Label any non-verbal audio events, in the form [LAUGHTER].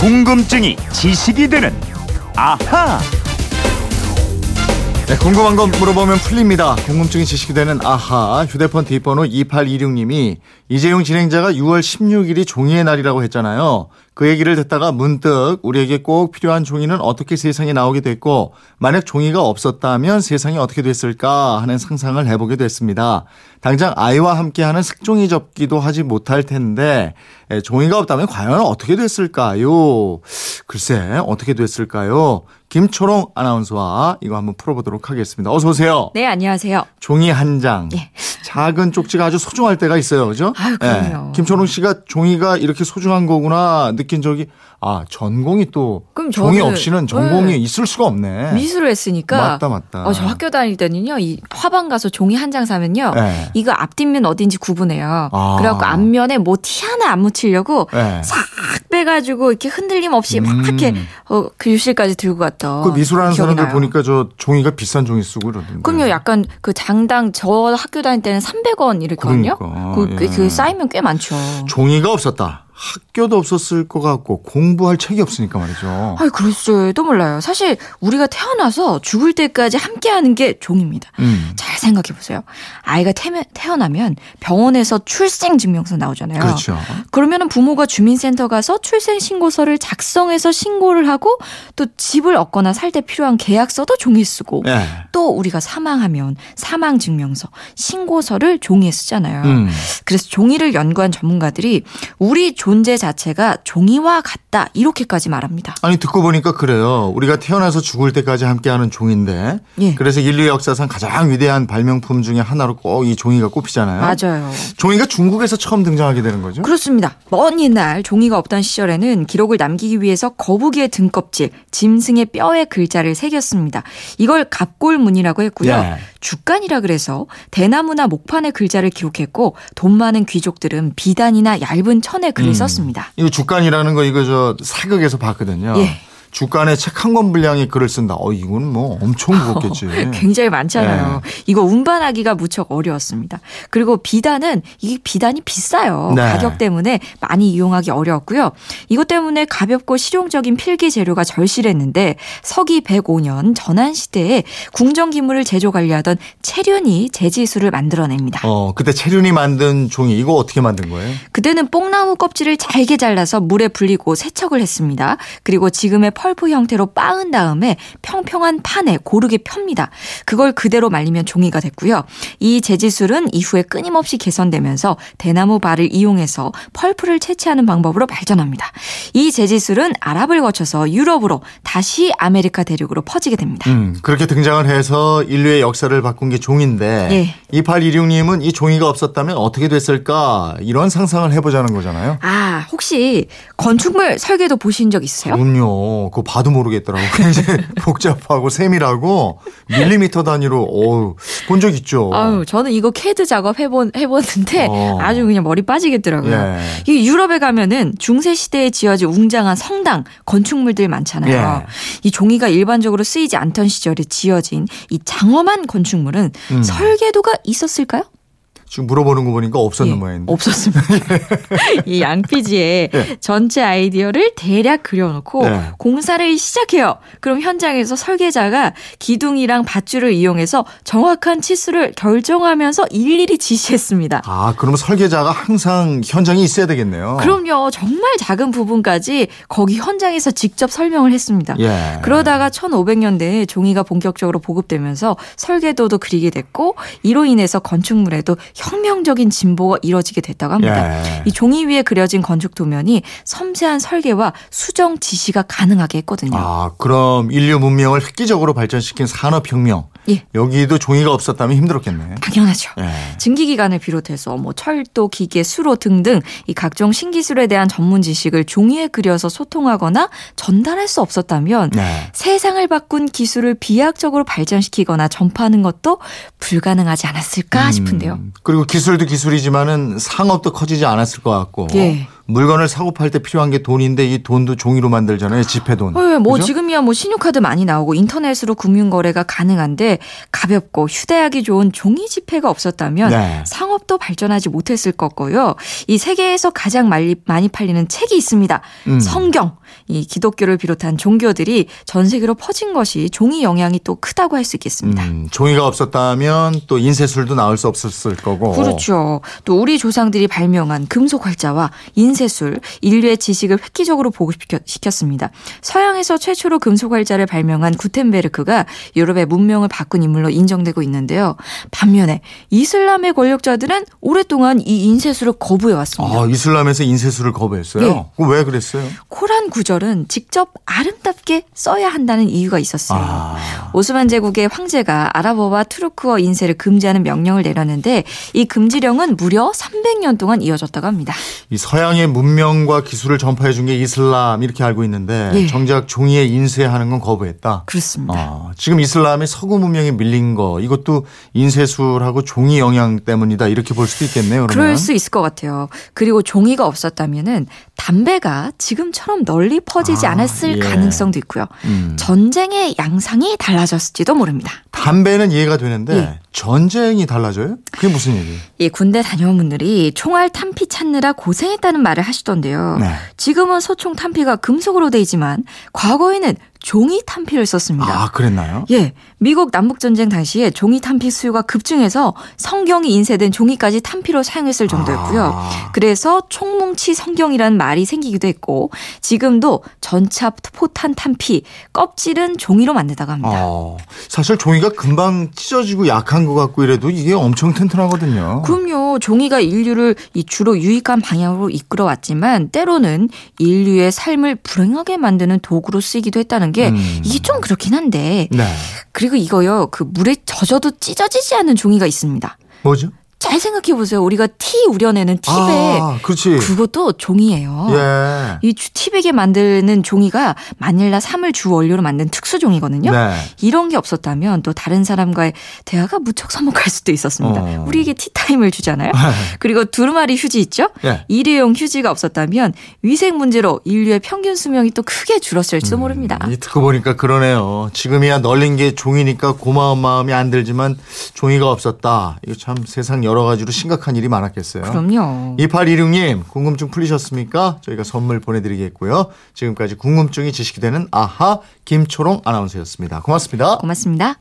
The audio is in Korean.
궁금증이 지식이 되는 아하. 네, 궁금한 건 물어보면 풀립니다. 궁금증이 지식이 되는 아하. 휴대폰 뒷번호 2826님이 이재용 진행자가 6월 16일이 종이의 날이라고 했잖아요. 그 얘기를 듣다가 문득 우리에게 꼭 필요한 종이는 어떻게 세상에 나오게 됐고 만약 종이가 없었다면 세상이 어떻게 됐을까 하는 상상을 해보게 됐습니다. 당장 아이와 함께하는 색종이 접기도 하지 못할 텐데 에, 종이가 없다면 과연 어떻게 됐을까요? 글쎄 어떻게 됐을까요? 김초롱 아나운서와 이거 한번 풀어보도록 하겠습니다. 어서 오세요. 네, 안녕하세요. 종이 한 장. 예. 작은 쪽지가 아주 소중할 때가 있어요. 그죠? 아유, 그럼요. 김초롱 씨가 종이가 이렇게 소중한 거구나 느낀 적이 아, 전공이 또 그럼 종이 없이는 전공이 네. 있을 수가 없네. 미술을 했으니까. 맞다, 맞다. 어, 저 학교 다닐 때는요, 이 화방 가서 종이 한 장 사면요. 네. 이거 앞뒷면 어딘지 구분해요. 아. 그래갖고 앞면에 뭐 티 하나 안 묻히려고 네. 싹 빼가지고 이렇게 흔들림 없이 막 음. 이렇게 어, 교실까지 들고 갔 던. 그 미술하는 사람들 나요. 보니까 저 종이가 비싼 종이 쓰고 이러던데. 그럼요, 약간 그 장당 저 학교 다닐 때는 300원 이랬거든요. 그러니까, 그, 그, 예. 그 쌓이면 꽤 많죠. 종이가 없었다. 학교도 없었을 것 같고 공부할 책이 없으니까 말이죠. 아이, 글쎄도 몰라요. 사실 우리가 태어나서 죽을 때까지 함께하는 게 종입니다. 음. 잘 생각해 보세요. 아이가 태면, 태어나면 병원에서 출생 증명서 나오잖아요. 그렇죠. 그러면은 부모가 주민센터 가서 출생 신고서를 작성해서 신고를 하고 또 집을 얻거나 살 때 필요한 계약서도 종이 쓰고 예. 또 우리가 사망하면 사망 증명서, 신고서를 종이에 쓰잖아요. 음. 그래서 종이를 연구한 전문가들이 우리 존재 자체가 종이와 같다 이렇게까지 말합니다. 아니 듣고 보니까 그래요. 우리가 태어나서 죽을 때까지 함께하는 종인데. 예. 그래서 인류 역사상 가장 위대한 발명품 중에 하나로 꼭 이 종이가 꼽히잖아요. 맞아요. 종이가 중국에서 처음 등장하게 되는 거죠. 그렇습니다. 먼 옛날 종이가 없던 시절에는 기록을 남기기 위해서 거북이의 등껍질, 짐승의 뼈에 글자를 새겼습니다. 이걸 갑골문이라고 했고요. 예. 주간이라 그래서 대나무나 목판에 글자를 기록했고 돈 많은 귀족들은 비단이나 얇은 천에 글을 음. 썼습니다. 이거 주간이라는 거 이거 저 사극에서 봤거든요. 예. 주간에 책 한 권 분량의 글을 쓴다. 어 이건 뭐 엄청 무겁겠지. 굉장히 많잖아요. 네. 이거 운반하기가 무척 어려웠습니다. 그리고 비단은 이게 비단이 비싸요. 네. 가격 때문에 많이 이용하기 어려웠고요. 이것 때문에 가볍고 실용적인 필기 재료가 절실했는데 서기 105년 전한 시대에 궁정 기물을 제조 관리하던 체륜이 제지수를 만들어냅니다. 어 그때 체륜이 만든 종이 이거 어떻게 만든 거예요? 그때는 뽕나무 껍질을 잘게 잘라서 물에 불리고 세척을 했습니다. 그리고 지금의 펄프 형태로 빻은 다음에 평평한 판에 고르게 펴니다. 그걸 그대로 말리면 종이가 됐고요. 이 제지술은 이후에 끊임없이 개선되면서 대나무 발을 이용해서 펄프를 채취하는 방법으로 발전합니다. 이 제지술은 아랍을 거쳐서 유럽으로 다시 아메리카 대륙으로 퍼지게 됩니다. 음 그렇게 등장을 해서 인류의 역사를 바꾼 게 종인데 예. 2816님은 이 종이가 없었다면 어떻게 됐을까 이런 상상을 해보자는 거잖아요. 아, 혹시 건축물 설계도 보신 적 있으세요? 그럼요. 그거 봐도 모르겠더라고. 굉장히 [LAUGHS] 복잡하고 세밀하고 밀리미터 단위로 어우 본 적 있죠. 아유, 저는 이거 캐드 작업 해본, 해봤는데 어. 아주 그냥 머리 빠지겠더라고요. 예. 이 유럽에 가면은 중세 시대에 지어진 웅장한 성당, 건축물들 많잖아요. 예. 이 종이가 일반적으로 쓰이지 않던 시절에 지어진 이 장엄한 건축물은 음. 설계도가 있었을까요? 지금 물어보는 거 보니까 없었는 예, 모양인데. 없었습니다. [LAUGHS] 이 양피지에 예. 전체 아이디어를 대략 그려놓고 예. 공사를 시작해요. 그럼 현장에서 설계자가 기둥이랑 밧줄을 이용해서 정확한 치수를 결정하면서 일일이 지시했습니다. 아, 그러면 설계자가 항상 현장에 있어야 되겠네요. 그럼요. 정말 작은 부분까지 거기 현장에서 직접 설명을 했습니다. 예. 그러다가 1500년대에 종이가 본격적으로 보급되면서 설계도도 그리게 됐고 이로 인해서 건축물에도 혁명적인 진보가 이뤄지게 됐다고 합니다. 예. 이 종이 위에 그려진 건축 도면이 섬세한 설계와 수정 지시가 가능하게 했거든요. 아, 그럼 인류 문명을 획기적으로 발전시킨 산업혁명. 예. 여기도 종이가 없었다면 힘들었겠네. 당연하죠. 예. 증기기관을 비롯해서 뭐 철도, 기계, 수로 등등 이 각종 신기술에 대한 전문 지식을 종이에 그려서 소통하거나 전달할 수 없었다면 네. 세상을 바꾼 기술을 비약적으로 발전시키거나 전파하는 것도 불가능하지 않았을까 싶은데요. 음, 그리고 기술도 기술이지만은 상업도 커지지 않았을 것 같고. 예. 물건을 사고 팔 때 필요한 게 돈인데 이 돈도 종이로 만들잖아요. 지폐돈. 네, 뭐 그죠? 지금이야 뭐 신용카드 많이 나오고 인터넷으로 금융 거래가 가능한데 가볍고 휴대하기 좋은 종이 지폐가 없었다면 네. 상업도 발전하지 못했을 거고요. 이 세계에서 가장 많이, 많이 팔리는 책이 있습니다. 음. 성경. 이 기독교를 비롯한 종교들이 전 세계로 퍼진 것이 종이 영향이 또 크다고 할 수 있겠습니다. 음, 종이가 없었다면 또 인쇄술도 나올 수 없었을 거고. 그렇죠. 또 우리 조상들이 발명한 금속 활자와 인쇄 술, 인류의 지식을 획기적으로 보급시켰습니다. 서양에서 최초로 금속 활자를 발명한 구텐베르크가 유럽의 문명을 바꾼 인물로 인정되고 있는데요. 반면에 이슬람의 권력자들은 오랫동안 이 인쇄술을 거부해 왔습니다. 아, 이슬람에서 인쇄술을 거부했어요. 예. 그거 왜 그랬어요? 코란 구절은 직접 아름답게 써야 한다는 이유가 있었어요. 아. 오스만 제국의 황제가 아랍어와 투르크어 인쇄를 금지하는 명령을 내렸는데 이 금지령은 무려 300년 동안 이어졌다고 합니다. 이 서양의 문명과 기술을 전파해 준 게 이슬람 이렇게 알고 있는데 예. 정작 종이에 인쇄하는 건 거부했다. 그렇습니다. 아, 지금 이슬람의 서구 문명에 밀린 거 이것도 인쇄술하고 종이 영향 때문이다 이렇게 볼 수도 있겠네요. 그러면. 그럴 수 있을 것 같아요. 그리고 종이가 없었다면은 담배가 지금처럼 널리 퍼지지 아, 않았을 예. 가능성도 있고요. 음. 전쟁의 양상이 달라졌을지도 모릅니다. 담배는 이해가 되는데 예. 전쟁이 달라져요? 그게 무슨 얘기예요? 이 군대 다녀온 분들이 총알 탄피 찾느라 고생했다는 말을 하시던데요. 네. 지금은 소총 탄피가 금속으로 돼 있지만 과거에는 종이 탄피를 썼습니다. 아, 그랬나요? 예, 미국 남북전쟁 당시에 종이 탄피 수요가 급증해서 성경이 인쇄된 종이까지 탄피로 사용했을 정도였고요. 아. 그래서 총뭉치 성경이라는 말이 생기기도 했고 지금도 전차 포탄 탄피 껍질은 종이로 만든다고 합니다. 어, 사실 종이가 금방 찢어지고 약한 것 같고 이래도 이게 엄청 튼튼하거든요. 그럼요. 종이가 인류를 이 주로 유익한 방향으로 이끌어왔지만 때로는 인류의 삶을 불행하게 만드는 도구로 쓰이기도 했다는 게 음. 이게 좀 그렇긴 한데 네. 그리고 이거요. 그 물에 젖어도 찢어지지 않는 종이가 있습니다. 뭐죠? 잘 생각해 보세요. 우리가 티 우려내는 티백 아, 그렇지. 그것도 종이에요. 예. 이 주- 티백에 만드는 종이가 마닐라 삼을 주 원료로 만든 특수 종이거든요. 네. 이런 게 없었다면 또 다른 사람과의 대화가 무척 서먹할 수도 있었습니다. 어. 우리에게 티타임을 주잖아요. 그리고 두루마리 휴지 있죠? 예. 일회용 휴지가 없었다면 위생 문제로 인류의 평균 수명이 또 크게 줄었을지도 모릅니다. 이 듣고 보니까 그러네요. 지금이야 널린 게 종이니까 고마운 마음이 안 들지만 종이가 없었다. 이거 참 세상 여러 가지로 심각한 일이 많았겠어요. 그럼요. 2816님 궁금증 풀리셨습니까? 저희가 선물 보내드리겠고요. 지금까지 궁금증이 지식이 되는 아하 김초롱 아나운서였습니다. 고맙습니다. 고맙습니다.